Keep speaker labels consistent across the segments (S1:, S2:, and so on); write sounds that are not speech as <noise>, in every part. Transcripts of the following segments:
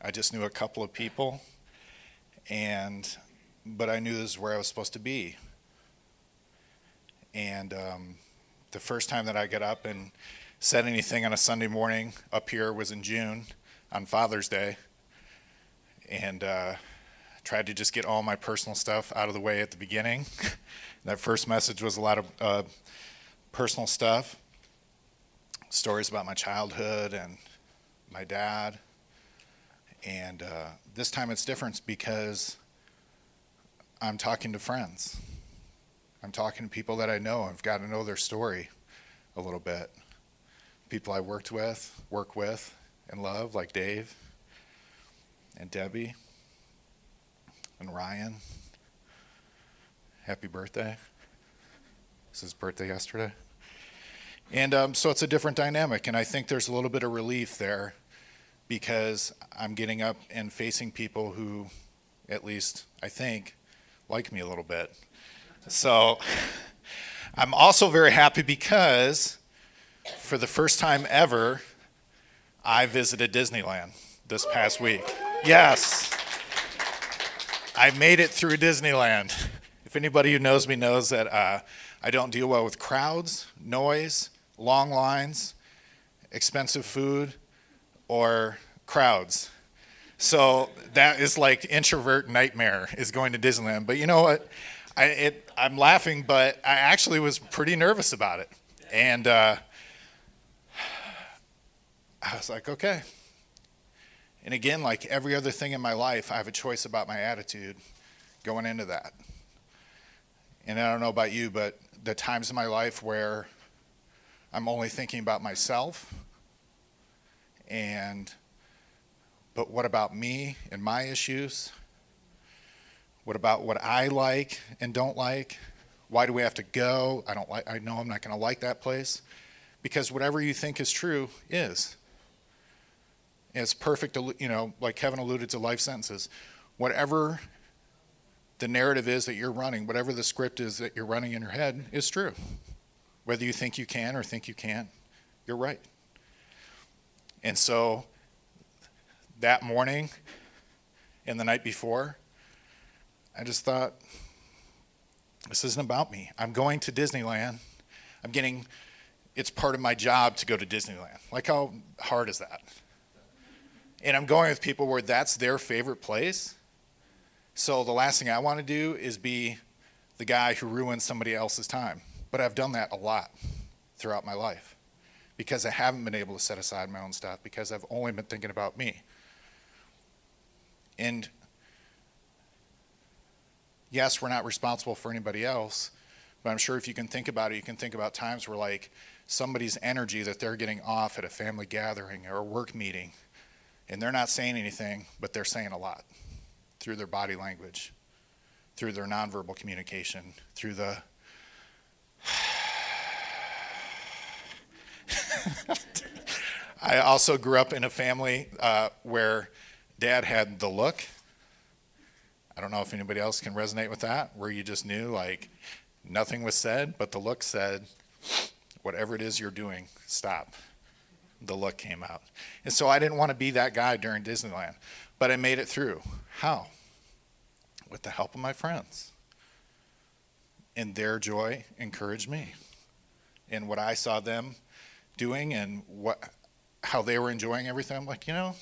S1: I just knew a couple of people, and but I knew this is where I was supposed to be. And um, the first time that I got up and said anything on a Sunday morning up here was in June on Father's Day, and uh, tried to just get all my personal stuff out of the way at the beginning. <laughs> that first message was a lot of uh, personal stuff, stories about my childhood and my dad. And uh, this time it's different because I'm talking to friends. I'm talking to people that I know. I've got to know their story a little bit. People I worked with, work with, and love, like Dave and Debbie and Ryan. Happy birthday. This is his birthday yesterday. And um, so it's a different dynamic, and I think there's a little bit of relief there because I'm getting up and facing people who, at least I think, like me a little bit. So <laughs> I'm also very happy because for the first time ever, I visited Disneyland this past week. Yes. I made it through Disneyland. If anybody who knows me knows that uh, I don't deal well with crowds, noise, long lines, expensive food, or crowds. So that is like introvert nightmare is going to Disneyland. But you know what? I, it, I'm laughing, but I actually was pretty nervous about it. And uh, I was like, okay. And again, like every other thing in my life, I have a choice about my attitude going into that. And I don't know about you, but the times in my life where I'm only thinking about myself and but what about me and my issues? What about what I like and don't like? Why do we have to go? I don't like I know I'm not going to like that place because whatever you think is true is. it's perfect, you know, like Kevin alluded to life sentences. Whatever the narrative is that you're running, whatever the script is that you're running in your head, is true. Whether you think you can or think you can't, you're right. And so that morning and the night before, I just thought, this isn't about me. I'm going to Disneyland. I'm getting, it's part of my job to go to Disneyland. Like, how hard is that? And I'm going with people where that's their favorite place so the last thing I want to do is be the guy who ruins somebody else's time. But I've done that a lot throughout my life because I haven't been able to set aside my own stuff because I've only been thinking about me. And yes, we're not responsible for anybody else, but I'm sure if you can think about it, you can think about times where like somebody's energy that they're getting off at a family gathering or a work meeting, and they're not saying anything, but they're saying a lot through their body language, through their nonverbal communication, through the <laughs> I also grew up in a family uh, where dad had the look. I don't know if anybody else can resonate with that, where you just knew like nothing was said, but the look said, whatever it is you're doing, stop. The look came out. And so I didn't want to be that guy during Disneyland, but I made it through. How? with the help of my friends. And their joy encouraged me. And what I saw them doing and what how they were enjoying everything, I'm like, you know,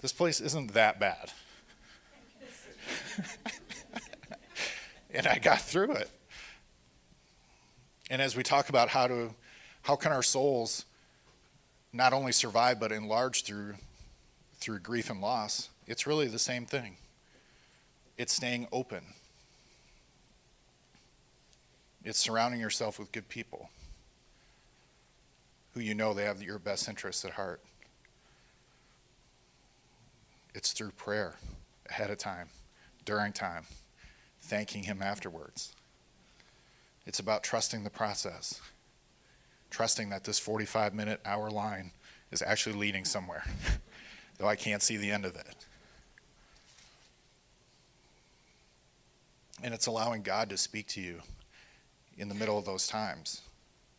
S1: this place isn't that bad. <laughs> and I got through it. And as we talk about how to how can our souls not only survive but enlarge through through grief and loss, it's really the same thing it's staying open. It's surrounding yourself with good people who you know they have your best interests at heart. It's through prayer ahead of time, during time, thanking Him afterwards. It's about trusting the process, trusting that this 45 minute, hour line is actually leading somewhere, <laughs> though I can't see the end of it. And it's allowing God to speak to you in the middle of those times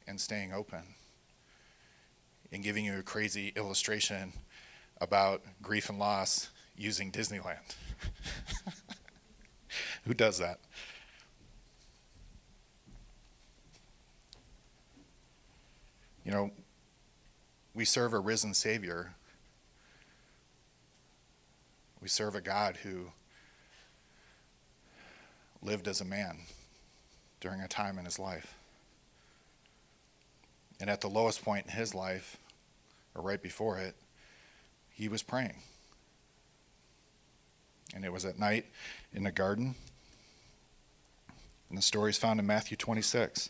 S1: and staying open and giving you a crazy illustration about grief and loss using Disneyland. <laughs> Who does that? You know, we serve a risen Savior. We serve a God who lived as a man during a time in his life. And at the lowest point in his life, or right before it, he was praying. And it was at night in the garden. And the story is found in Matthew 26.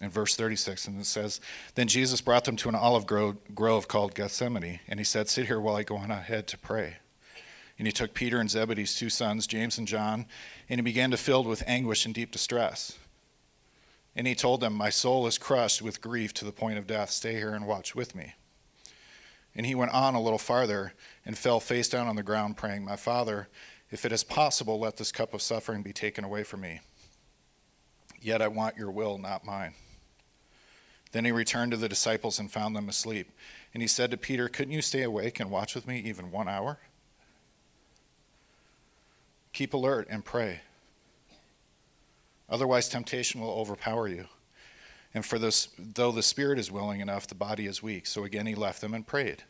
S1: in verse 36, and it says, Then Jesus brought them to an olive grove called Gethsemane, and he said, Sit here while I go on ahead to pray. And he took Peter and Zebedee's two sons, James and John, and he began to fill with anguish and deep distress. And he told them, My soul is crushed with grief to the point of death. Stay here and watch with me. And he went on a little farther and fell face down on the ground, praying, My Father, if it is possible, let this cup of suffering be taken away from me. Yet I want your will, not mine. Then he returned to the disciples and found them asleep. And he said to Peter, Couldn't you stay awake and watch with me even one hour? Keep alert and pray. Otherwise, temptation will overpower you. And for this, though the spirit is willing enough, the body is weak. So again he left them and prayed.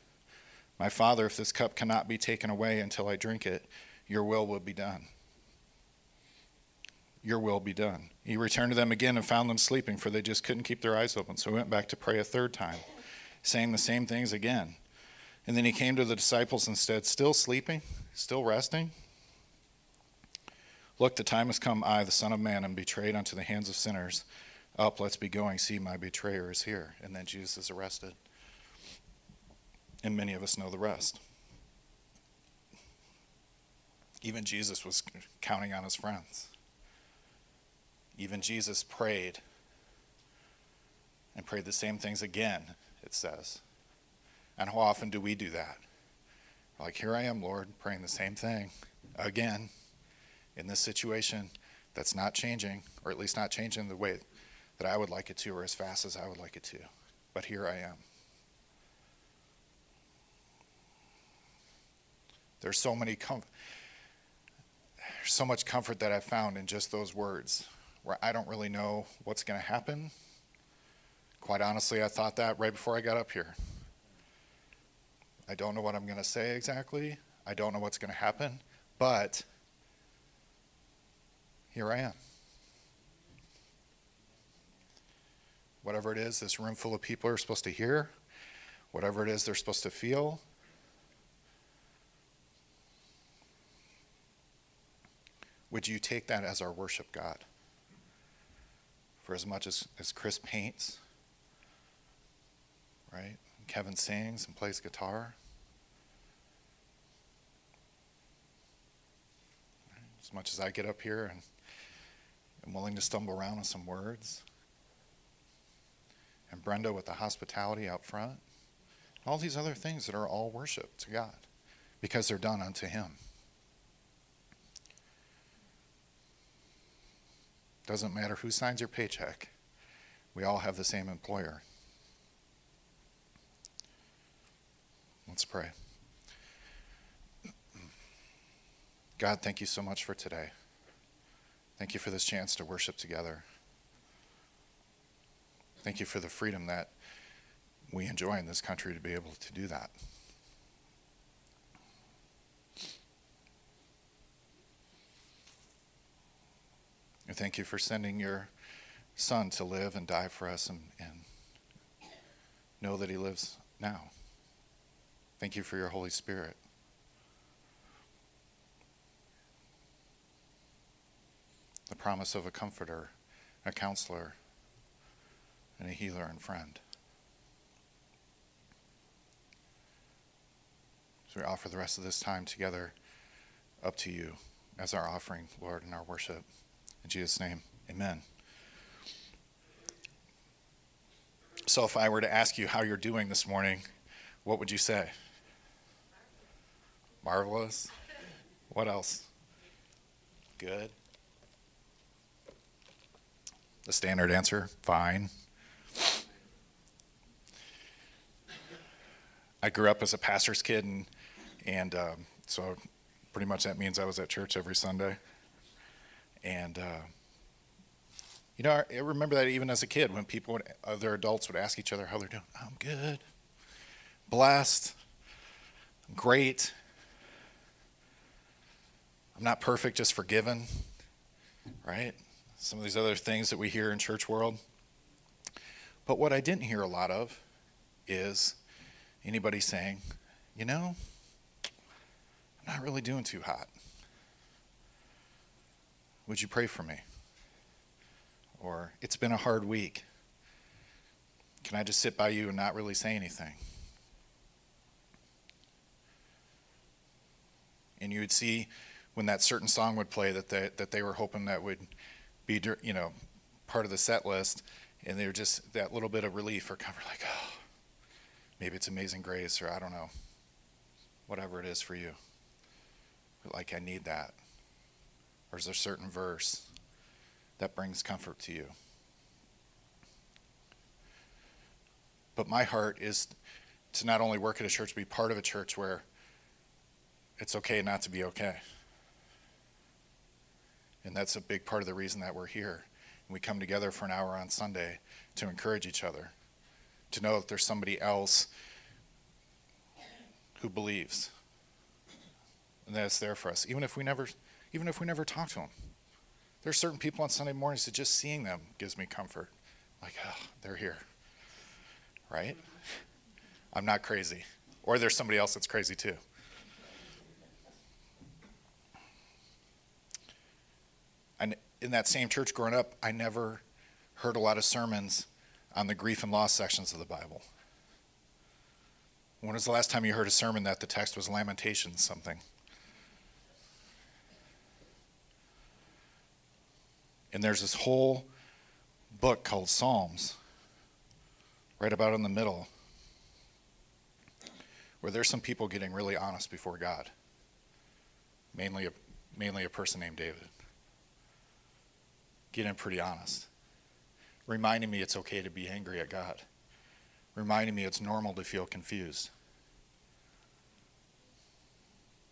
S1: My father, if this cup cannot be taken away until I drink it, your will will be done. Your will be done. He returned to them again and found them sleeping, for they just couldn't keep their eyes open. So he went back to pray a third time, saying the same things again. And then he came to the disciples and said, Still sleeping? Still resting? Look, the time has come, I, the Son of Man, am betrayed unto the hands of sinners. Up, let's be going. See, my betrayer is here. And then Jesus is arrested. And many of us know the rest. Even Jesus was counting on his friends. Even Jesus prayed and prayed the same things again, it says. And how often do we do that? Like, here I am, Lord, praying the same thing again in this situation that's not changing, or at least not changing the way that I would like it to, or as fast as I would like it to. But here I am. There's so many com- there's so much comfort that I've found in just those words, where I don't really know what's going to happen. Quite honestly, I thought that right before I got up here. I don't know what I'm going to say exactly. I don't know what's going to happen, but here I am. Whatever it is this room full of people are supposed to hear, whatever it is they're supposed to feel, would you take that as our worship, God? For as much as, as Chris paints, right? Kevin sings and plays guitar. As much as I get up here and I'm willing to stumble around with some words. And Brenda with the hospitality out front. All these other things that are all worship to God because they're done unto Him. Doesn't matter who signs your paycheck, we all have the same employer. Let's pray. God, thank you so much for today. Thank you for this chance to worship together. Thank you for the freedom that we enjoy in this country to be able to do that. And thank you for sending your son to live and die for us and, and know that he lives now. Thank you for your Holy Spirit. The promise of a comforter, a counselor, and a healer and friend. So we offer the rest of this time together up to you as our offering, Lord, in our worship. In Jesus' name, amen. So if I were to ask you how you're doing this morning, what would you say? Marvelous. What else? Good. The standard answer, fine. I grew up as a pastor's kid, and and um, so pretty much that means I was at church every Sunday. And uh, you know, I remember that even as a kid when people, would, other adults, would ask each other how they're doing. I'm good, blessed, great. I'm not perfect, just forgiven. Right? Some of these other things that we hear in church world. But what I didn't hear a lot of is anybody saying, you know, I'm not really doing too hot. Would you pray for me? Or, it's been a hard week. Can I just sit by you and not really say anything? And you would see when that certain song would play that they, that they were hoping that would be, you know, part of the set list, and they were just that little bit of relief or comfort, like, oh, maybe it's Amazing Grace, or I don't know, whatever it is for you. Like, I need that. Or is there a certain verse that brings comfort to you? But my heart is to not only work at a church, be part of a church where it's okay not to be okay. And that's a big part of the reason that we're here. And we come together for an hour on Sunday to encourage each other, to know that there's somebody else who believes and that it's there for us, even if we never, even if we never talk to them. There's certain people on Sunday mornings that just seeing them gives me comfort. Like, oh, they're here, right? I'm not crazy, or there's somebody else that's crazy too. And in that same church growing up, I never heard a lot of sermons on the grief and loss sections of the Bible. When was the last time you heard a sermon that the text was Lamentations something? And there's this whole book called Psalms, right about in the middle, where there's some people getting really honest before God. Mainly a, mainly a person named David. Getting pretty honest. Reminding me it's okay to be angry at God. Reminding me it's normal to feel confused.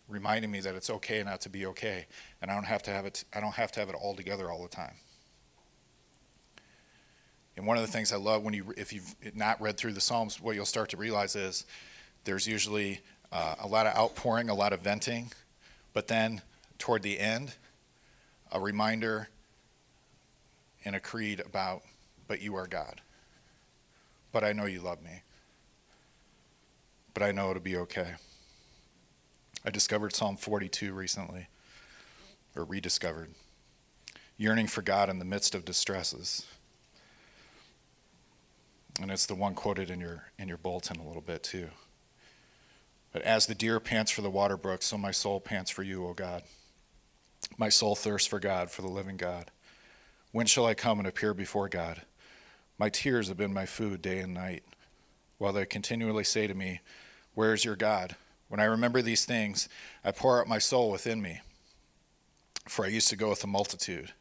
S1: reminding me that it's okay not to be okay, and I don't have to have it. I don't have to have it all together all the time. And one of the things I love when you, if you've not read through the Psalms, what you'll start to realize is there's usually uh, a lot of outpouring, a lot of venting, but then toward the end, a reminder and a creed about, but you are God. But I know you love me. But I know it'll be okay. I discovered Psalm 42 recently, or rediscovered. Yearning for God in the midst of distresses. And it's the one quoted in your, in your bulletin a little bit too. But as the deer pants for the water brook, so my soul pants for you, O God. My soul thirsts for God, for the living God. When shall I come and appear before God? My tears have been my food day and night, while they continually say to me, Where is your God? When I remember these things, I pour out my soul within me. For I used to go with a multitude.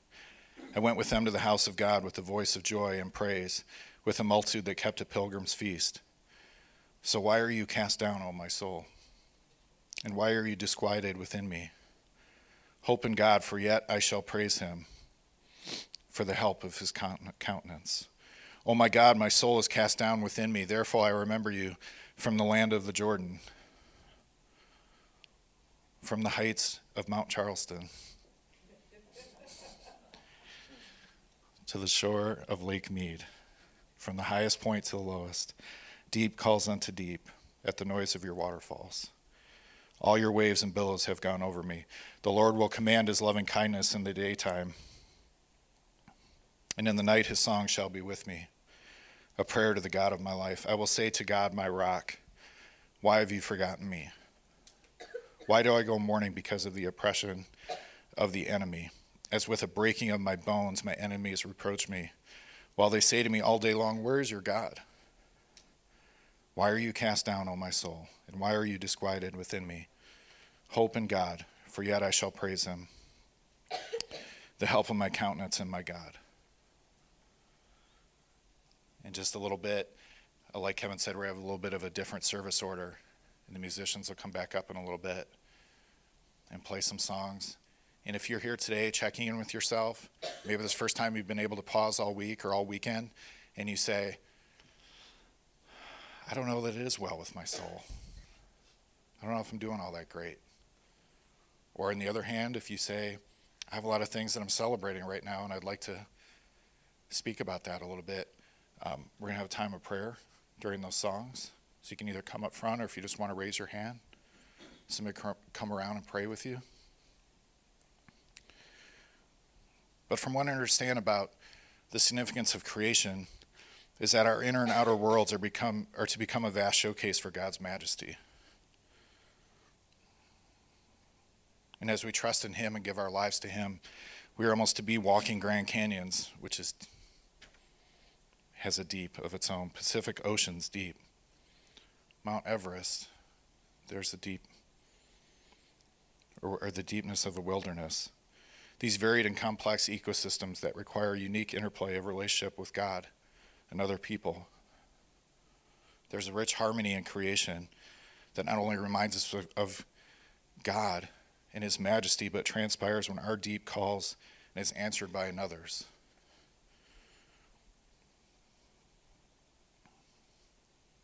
S1: I went with them to the house of God with the voice of joy and praise, with a multitude that kept a pilgrim's feast. So why are you cast down, O my soul? And why are you disquieted within me? Hope in God, for yet I shall praise him for the help of his countenance. O my God, my soul is cast down within me. Therefore I remember you from the land of the Jordan from the heights of Mount Charleston to the shore of Lake Mead, from the highest point to the lowest. Deep calls unto deep at the noise of your waterfalls. All your waves and billows have gone over me. The Lord will command his loving kindness in the daytime, and in the night his song shall be with me, a prayer to the God of my life. I will say to God, my rock, why have you forgotten me? Why do I go mourning because of the oppression of the enemy? As with a breaking of my bones, my enemies reproach me, while they say to me all day long, Where is your God? Why are you cast down, O my soul? And why are you disquieted within me? Hope in God, for yet I shall praise him, the help of my countenance and my God. In just a little bit, Uh, like Kevin said, we have a little bit of a different service order, and the musicians will come back up in a little bit and play some songs. And if you're here today checking in with yourself, maybe this first time you've been able to pause all week or all weekend, and you say, I don't know that it is well with my soul. I don't know if I'm doing all that great. Or, on the other hand, if you say, I have a lot of things that I'm celebrating right now, and I'd like to speak about that a little bit, um, we're going to have a time of prayer during those songs. So you can either come up front or if you just want to raise your hand, somebody come around and pray with you. But from what I understand about the significance of creation is that our inner and outer worlds are become are to become a vast showcase for God's majesty. And as we trust in him and give our lives to him, we are almost to be walking Grand Canyons, which is has a deep of its own. Pacific Ocean's deep. Mount Everest, there's a deep or, or the deepness of the wilderness these varied and complex ecosystems that require unique interplay of relationship with God and other people. There's a rich harmony in creation that not only reminds us of, of God and His majesty, but transpires when our deep calls and is answered by another's.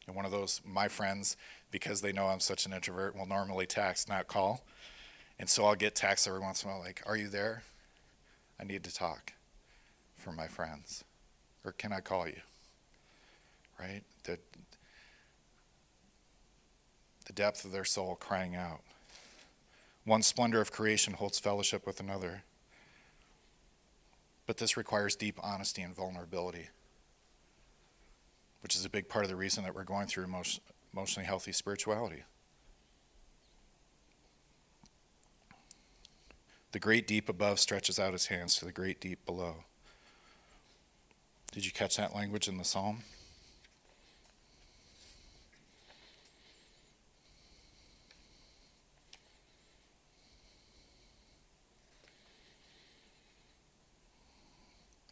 S1: And one of those, my friends, because they know I'm such an introvert, will normally text, not call. And so I'll get texts every once in a while like, Are you there? I need to talk for my friends. Or can I call you? Right? The, the depth of their soul crying out. One splendor of creation holds fellowship with another. But this requires deep honesty and vulnerability, which is a big part of the reason that we're going through emotionally healthy spirituality. The great deep above stretches out his hands to the great deep below. Did you catch that language in the psalm?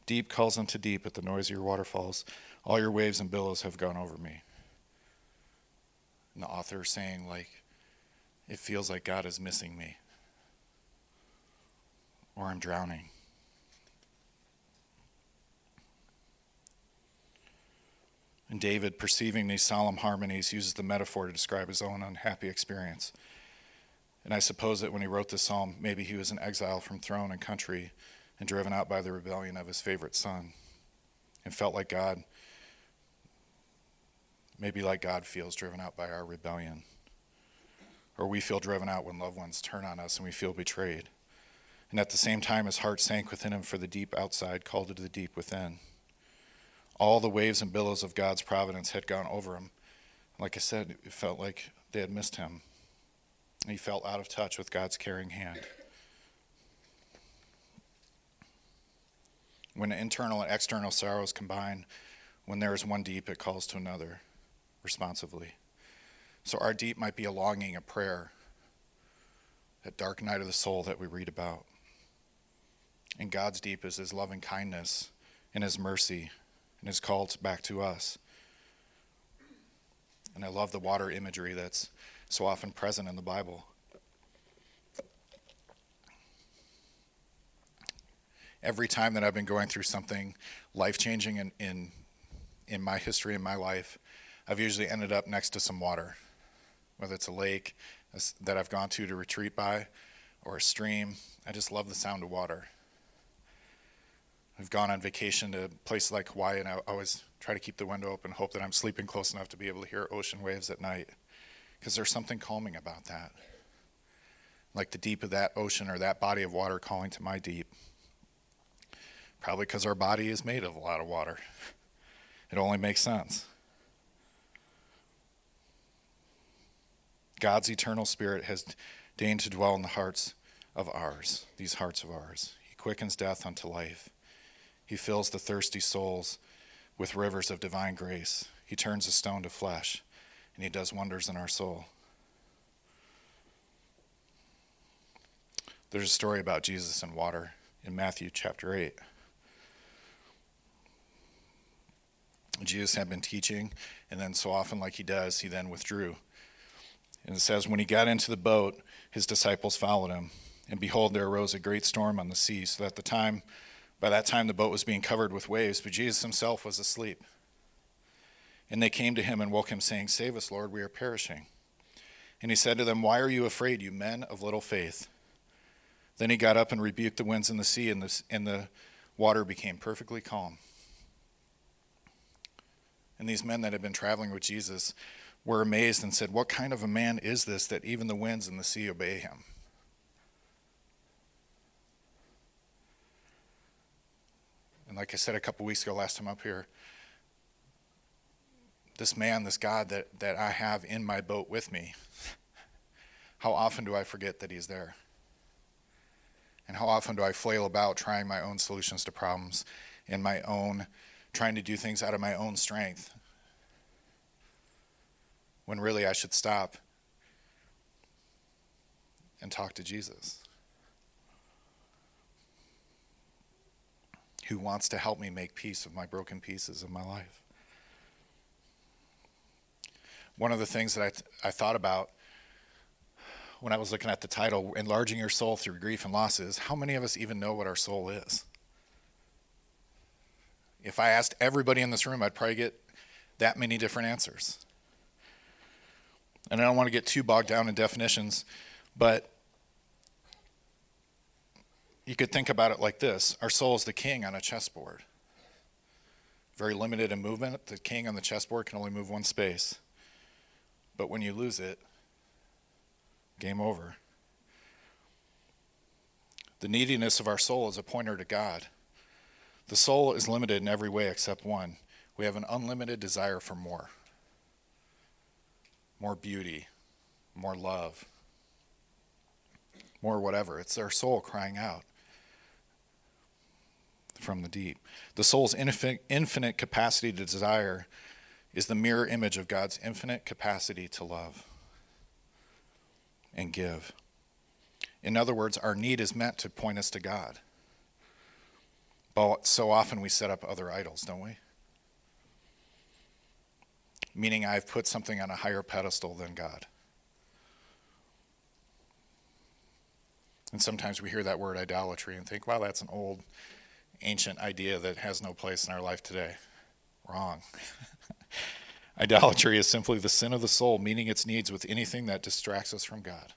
S1: Deep calls unto deep at the noise of your waterfalls. All your waves and billows have gone over me. And the author saying, like, it feels like God is missing me or I'm drowning. And David, perceiving these solemn harmonies, uses the metaphor to describe his own unhappy experience. And I suppose that when he wrote this psalm, maybe he was in exile from throne and country and driven out by the rebellion of his favorite son and felt like God, maybe like God feels driven out by our rebellion. Or we feel driven out when loved ones turn on us and we feel betrayed. And at the same time, his heart sank within him, for the deep outside called to the deep within. All the waves and billows of God's providence had gone over him. Like I said, it felt like they had missed him. He felt out of touch with God's caring hand. When internal and external sorrows combine, when there is one deep, it calls to another responsively. So our deep might be a longing, a prayer, that dark night of the soul that we read about. And God's deep is his loving kindness and his mercy and his call back to us. And I love the water imagery that's so often present in the Bible. Every time that I've been going through something life changing in, in, in my history, in my life, I've usually ended up next to some water, whether it's a lake that I've gone to to retreat by or a stream. I just love the sound of water. I've gone on vacation to places like Hawaii, and I always try to keep the window open, hope that I'm sleeping close enough to be able to hear ocean waves at night, because there's something calming about that. Like the deep of that ocean or that body of water calling to my deep. Probably because our body is made of a lot of water. It only makes sense. God's eternal spirit has deigned to dwell in the hearts of ours, these hearts of ours. He quickens death unto life. He fills the thirsty souls with rivers of divine grace. He turns a stone to flesh, and He does wonders in our soul. There's a story about Jesus and water in Matthew chapter 8. Jesus had been teaching, and then so often, like he does, he then withdrew. And it says, When he got into the boat, his disciples followed him. And behold, there arose a great storm on the sea, so that the time, by that time the boat was being covered with waves, but Jesus himself was asleep. And they came to him and woke him, saying, Save us, Lord, we are perishing. And he said to them, Why are you afraid, you men of little faith? Then he got up and rebuked the winds and the sea, and the, and the water became perfectly calm. And these men that had been traveling with Jesus were amazed and said, What kind of a man is this that even the winds and the sea obey him? And like I said a couple weeks ago, last time up here, this man, this God that, that I have in my boat with me, how often do I forget that he's there? And how often do I flail about trying my own solutions to problems in my own, trying to do things out of my own strength? When really I should stop and talk to Jesus, who wants to help me make peace of my broken pieces of my life. One of the things that I, th- I thought about when I was looking at the title, Enlarging Your Soul Through Grief and Losses, how many of us even know what our soul is? If I asked everybody in this room, I'd probably get that many different answers. And I don't want to get too bogged down in definitions, but you could think about it like this Our soul is the king on a chessboard. Very limited in movement. The king on the chessboard can only move one space. But when you lose it, game over. The neediness of our soul is a pointer to God. The soul is limited in every way except one. We have an unlimited desire for more more beauty, more love, more whatever. It's our soul crying out from the deep. The soul's infinite, capacity to desire is the mirror image of God's infinite capacity to love and give. In other words, our need is meant to point us to God. But so often we set up other idols, don't we? Meaning I've put something on a higher pedestal than God. And sometimes we hear that word idolatry and think, wow, that's an old, ancient idea that has no place in our life today. Wrong. <laughs> Idolatry is simply the sin of the soul, meeting its needs with anything that distracts us from God.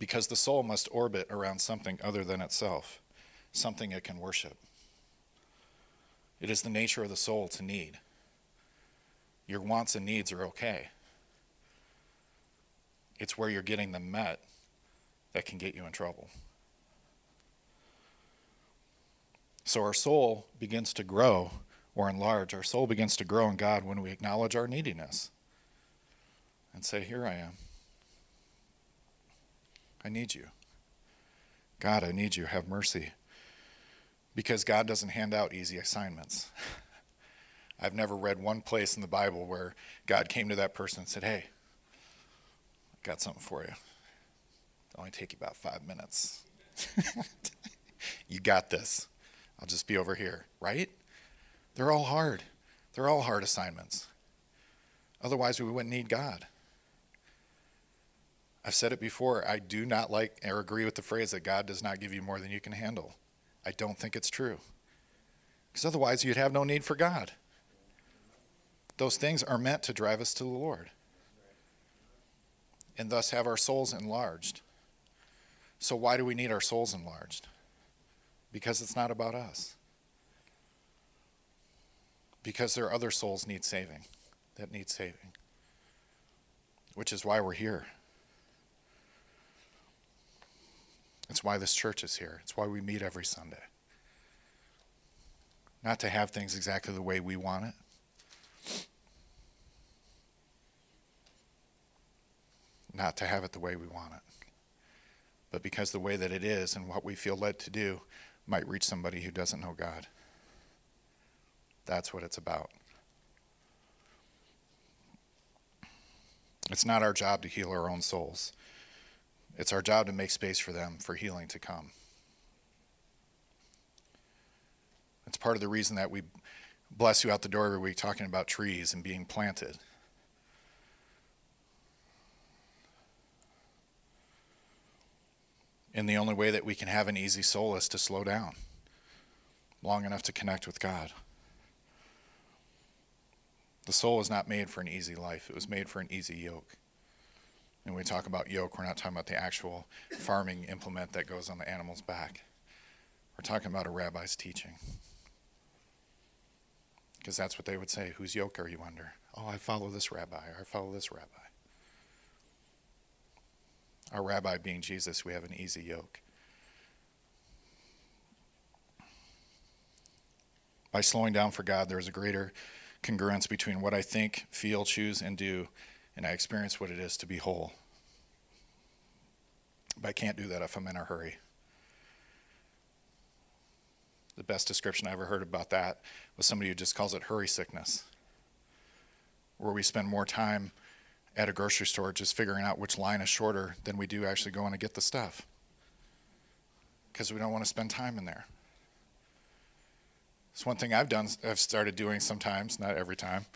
S1: Because the soul must orbit around something other than itself, something it can worship. It is the nature of the soul to need. Your wants and needs are okay. It's where you're getting them met that can get you in trouble. So our soul begins to grow or enlarge. Our soul begins to grow in God when we acknowledge our neediness and say, Here I am. I need you. God, I need you. Have mercy. Because God doesn't hand out easy assignments. <laughs> I've never read one place in the Bible where God came to that person and said, Hey, I got something for you. It'll only take you about five minutes. <laughs> you got this. I'll just be over here, right? They're all hard. They're all hard assignments. Otherwise, we wouldn't need God. I've said it before. I do not like or agree with the phrase that God does not give you more than you can handle. I don't think it's true. Because otherwise, you'd have no need for God. Those things are meant to drive us to the Lord and thus have our souls enlarged. So, why do we need our souls enlarged? Because it's not about us because there are other souls need saving that need saving which is why we're here it's why this church is here. It's why we meet every sunday. Not to have things exactly the way we want it. Not to have it the way we want it. But because the way that it is and what we feel led to do might reach somebody who doesn't know god. That's what it's about. It's not our job to heal our own souls. It's our job to make space for them for healing to come. It's part of the reason that we bless you out the door every week talking about trees and being planted. And the only way that we can have an easy soul is to slow down long enough to connect with God. The soul was not made for an easy life, it was made for an easy yoke. And when we talk about yoke, we're not talking about the actual farming implement that goes on the animal's back. We're talking about a rabbi's teaching. Because that's what they would say. Whose yoke are you under? Oh, I follow this rabbi, I follow this rabbi. Our rabbi being Jesus, we have an easy yoke. By slowing down for God, there is a greater congruence between what I think, feel, choose, and do, and I experience what it is to be whole. But I can't do that if I'm in a hurry. The best description I ever heard about that was somebody who just calls it hurry sickness, where we spend more time at a grocery store just figuring out which line is shorter than we do actually going to get the stuff because we don't want to spend time in there. It's one thing I've done, I've started doing sometimes, not every time,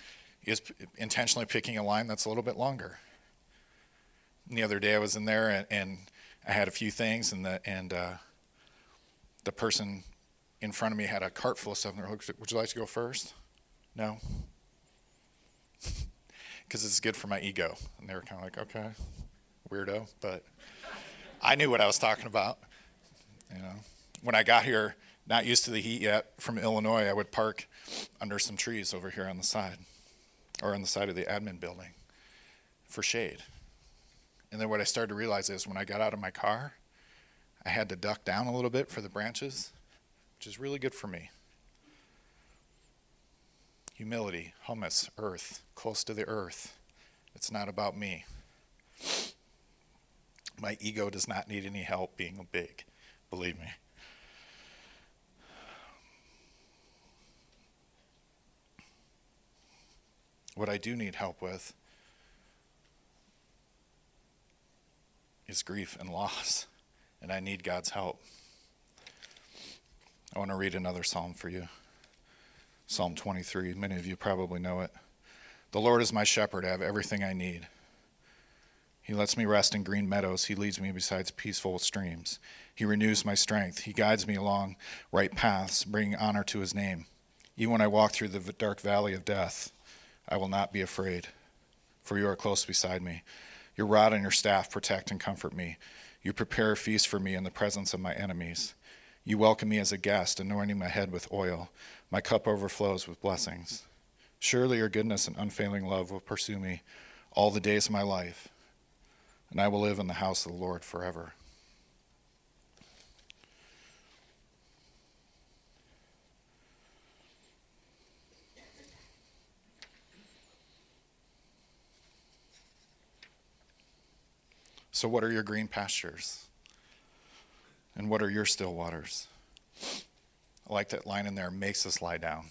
S1: is intentionally picking a line that's a little bit longer. And the other day I was in there and, and I had a few things, and the and uh, the person in front of me had a cart full of stuff. And like, "Would you like to go first? No, <laughs> because it's good for my ego. And they were kind of like, "Okay, weirdo," but <laughs> I knew what I was talking about. You know, when I got here, not used to the heat yet from Illinois, I would park under some trees over here on the side or on the side of the admin building for shade. And then what I started to realize is when I got out of my car, I had to duck down a little bit for the branches, which is really good for me. Humility, humus, earth, close to the earth. It's not about me. My ego does not need any help being big, believe me. What I do need help with is grief and loss, and I need God's help. I want to read another psalm for you Psalm 23. Many of you probably know it. The Lord is my shepherd, I have everything I need. He lets me rest in green meadows. He leads me beside peaceful streams. He renews my strength. He guides me along right paths, bringing honor to his name. Even when I walk through the dark valley of death, I will not be afraid, for you are close beside me. Your rod and your staff protect and comfort me. You prepare a feast for me in the presence of my enemies. You welcome me as a guest, anointing my head with oil. My cup overflows with blessings. Surely your goodness and unfailing love will pursue me all the days of my life, and I will live in the house of the Lord forever. So, what are your green pastures? And what are your still waters? I like that line in there makes us lie down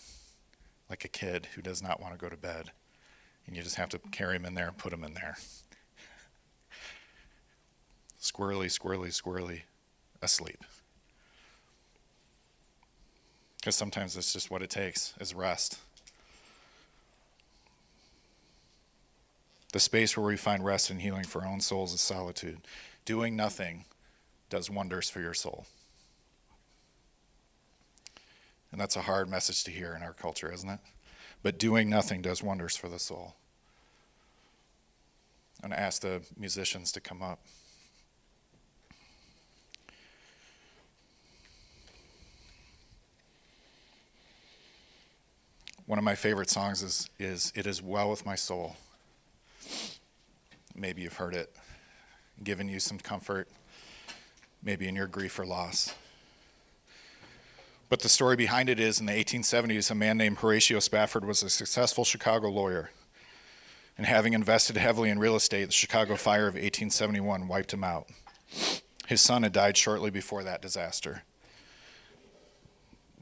S1: like a kid who does not want to go to bed. And you just have to carry him in there and put him in there. Squirrely, squirrely, squirrely, asleep. Because sometimes it's just what it takes is rest. The space where we find rest and healing for our own souls is solitude. Doing nothing does wonders for your soul. And that's a hard message to hear in our culture, isn't it? But doing nothing does wonders for the soul. I'm going to ask the musicians to come up. One of my favorite songs is, is It Is Well With My Soul. Maybe you've heard it, given you some comfort, maybe in your grief or loss. But the story behind it is in the 1870s, a man named Horatio Spafford was a successful Chicago lawyer. And having invested heavily in real estate, the Chicago fire of 1871 wiped him out. His son had died shortly before that disaster.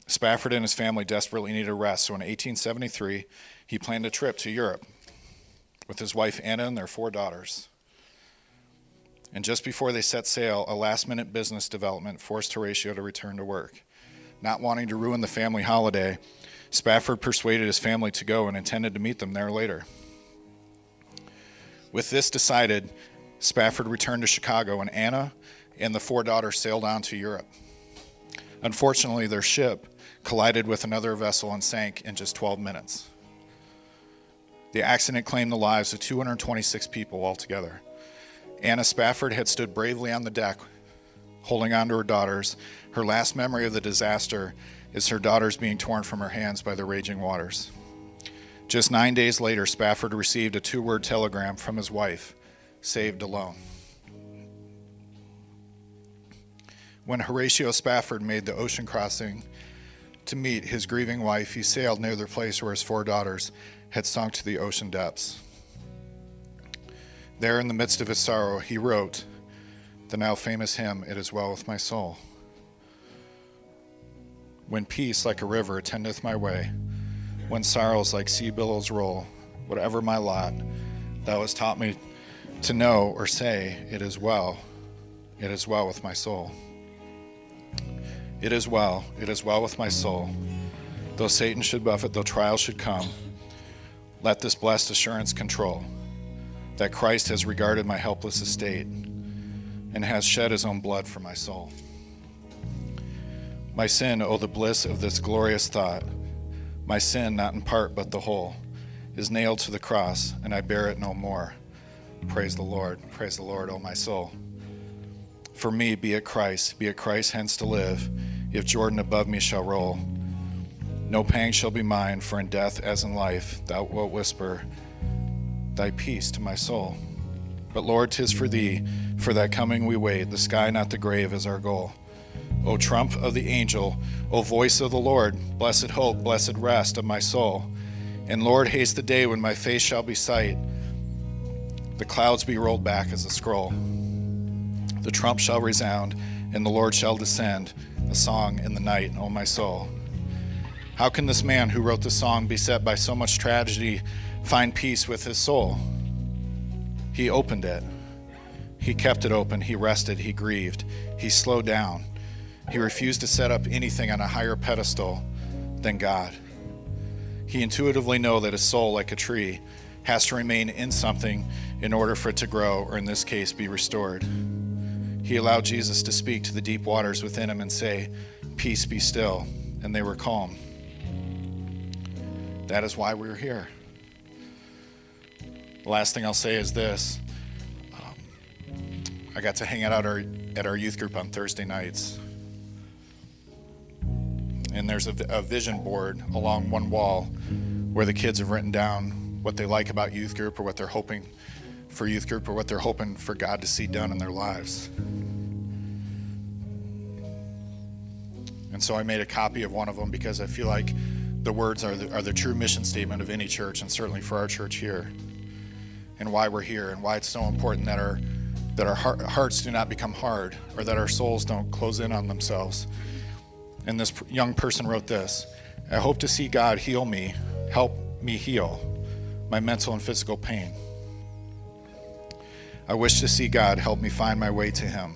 S1: Spafford and his family desperately needed rest, so in 1873, he planned a trip to Europe with his wife Anna and their four daughters. And just before they set sail, a last minute business development forced Horatio to return to work. Not wanting to ruin the family holiday, Spafford persuaded his family to go and intended to meet them there later. With this decided, Spafford returned to Chicago, and Anna and the four daughters sailed on to Europe. Unfortunately, their ship collided with another vessel and sank in just 12 minutes. The accident claimed the lives of 226 people altogether. Anna Spafford had stood bravely on the deck, holding on to her daughters. Her last memory of the disaster is her daughters being torn from her hands by the raging waters. Just nine days later, Spafford received a two word telegram from his wife saved alone. When Horatio Spafford made the ocean crossing to meet his grieving wife, he sailed near the place where his four daughters had sunk to the ocean depths. There, in the midst of his sorrow, he wrote the now famous hymn, It Is Well With My Soul. When peace like a river attendeth my way, when sorrows like sea billows roll, whatever my lot, thou hast taught me to know or say, It is well, it is well with my soul. It is well, it is well with my soul. Though Satan should buffet, though trials should come, let this blessed assurance control that Christ has regarded my helpless estate and has shed his own blood for my soul. My sin, oh, the bliss of this glorious thought my sin, not in part but the whole, is nailed to the cross, and I bear it no more. Praise the Lord. Praise the Lord, O my soul. For me, be it Christ, be it Christ hence to live, if Jordan above me shall roll. No pang shall be mine, for in death as in life, thou wilt whisper thy peace to my soul. But Lord, 'tis for thee, for that coming we wait, the sky, not the grave, is our goal. O trump of the angel, O voice of the Lord, blessed hope, blessed rest of my soul. And Lord, haste the day when my face shall be sight, the clouds be rolled back as a scroll. The trump shall resound, and the Lord shall descend, a song in the night, O my soul. How can this man who wrote the song, beset by so much tragedy, find peace with his soul? He opened it. He kept it open. He rested. He grieved. He slowed down. He refused to set up anything on a higher pedestal than God. He intuitively knew that a soul, like a tree, has to remain in something in order for it to grow, or in this case, be restored. He allowed Jesus to speak to the deep waters within him and say, Peace be still. And they were calm. That is why we're here. The last thing I'll say is this um, I got to hang out at our, at our youth group on Thursday nights and there's a, a, vision board along one wall where the kids have written down what they like about youth group or what they're hoping for youth group or what they're hoping for God to see done in their lives. And so I made a copy of one of them because I feel like the words are the, are the true mission statement of any church and certainly for our church here and why we're here and why it's so important that our that our hearts do not become hard or that our souls don't close in on themselves and this young person wrote this I hope to see God heal me, help me heal my mental and physical pain. I wish to see God help me find my way to Him.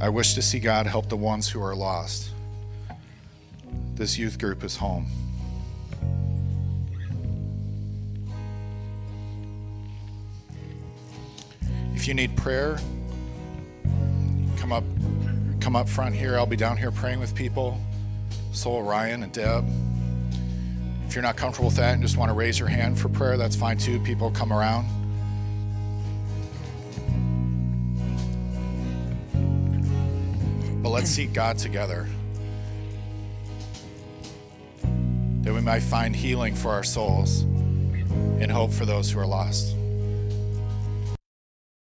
S1: I wish to see God help the ones who are lost. This youth group is home. If you need prayer, come up come up front here. I'll be down here praying with people. So Ryan and Deb. If you're not comfortable with that and just want to raise your hand for prayer, that's fine too. People come around. But let's seek God together. That we might find healing for our souls and hope for those who are lost.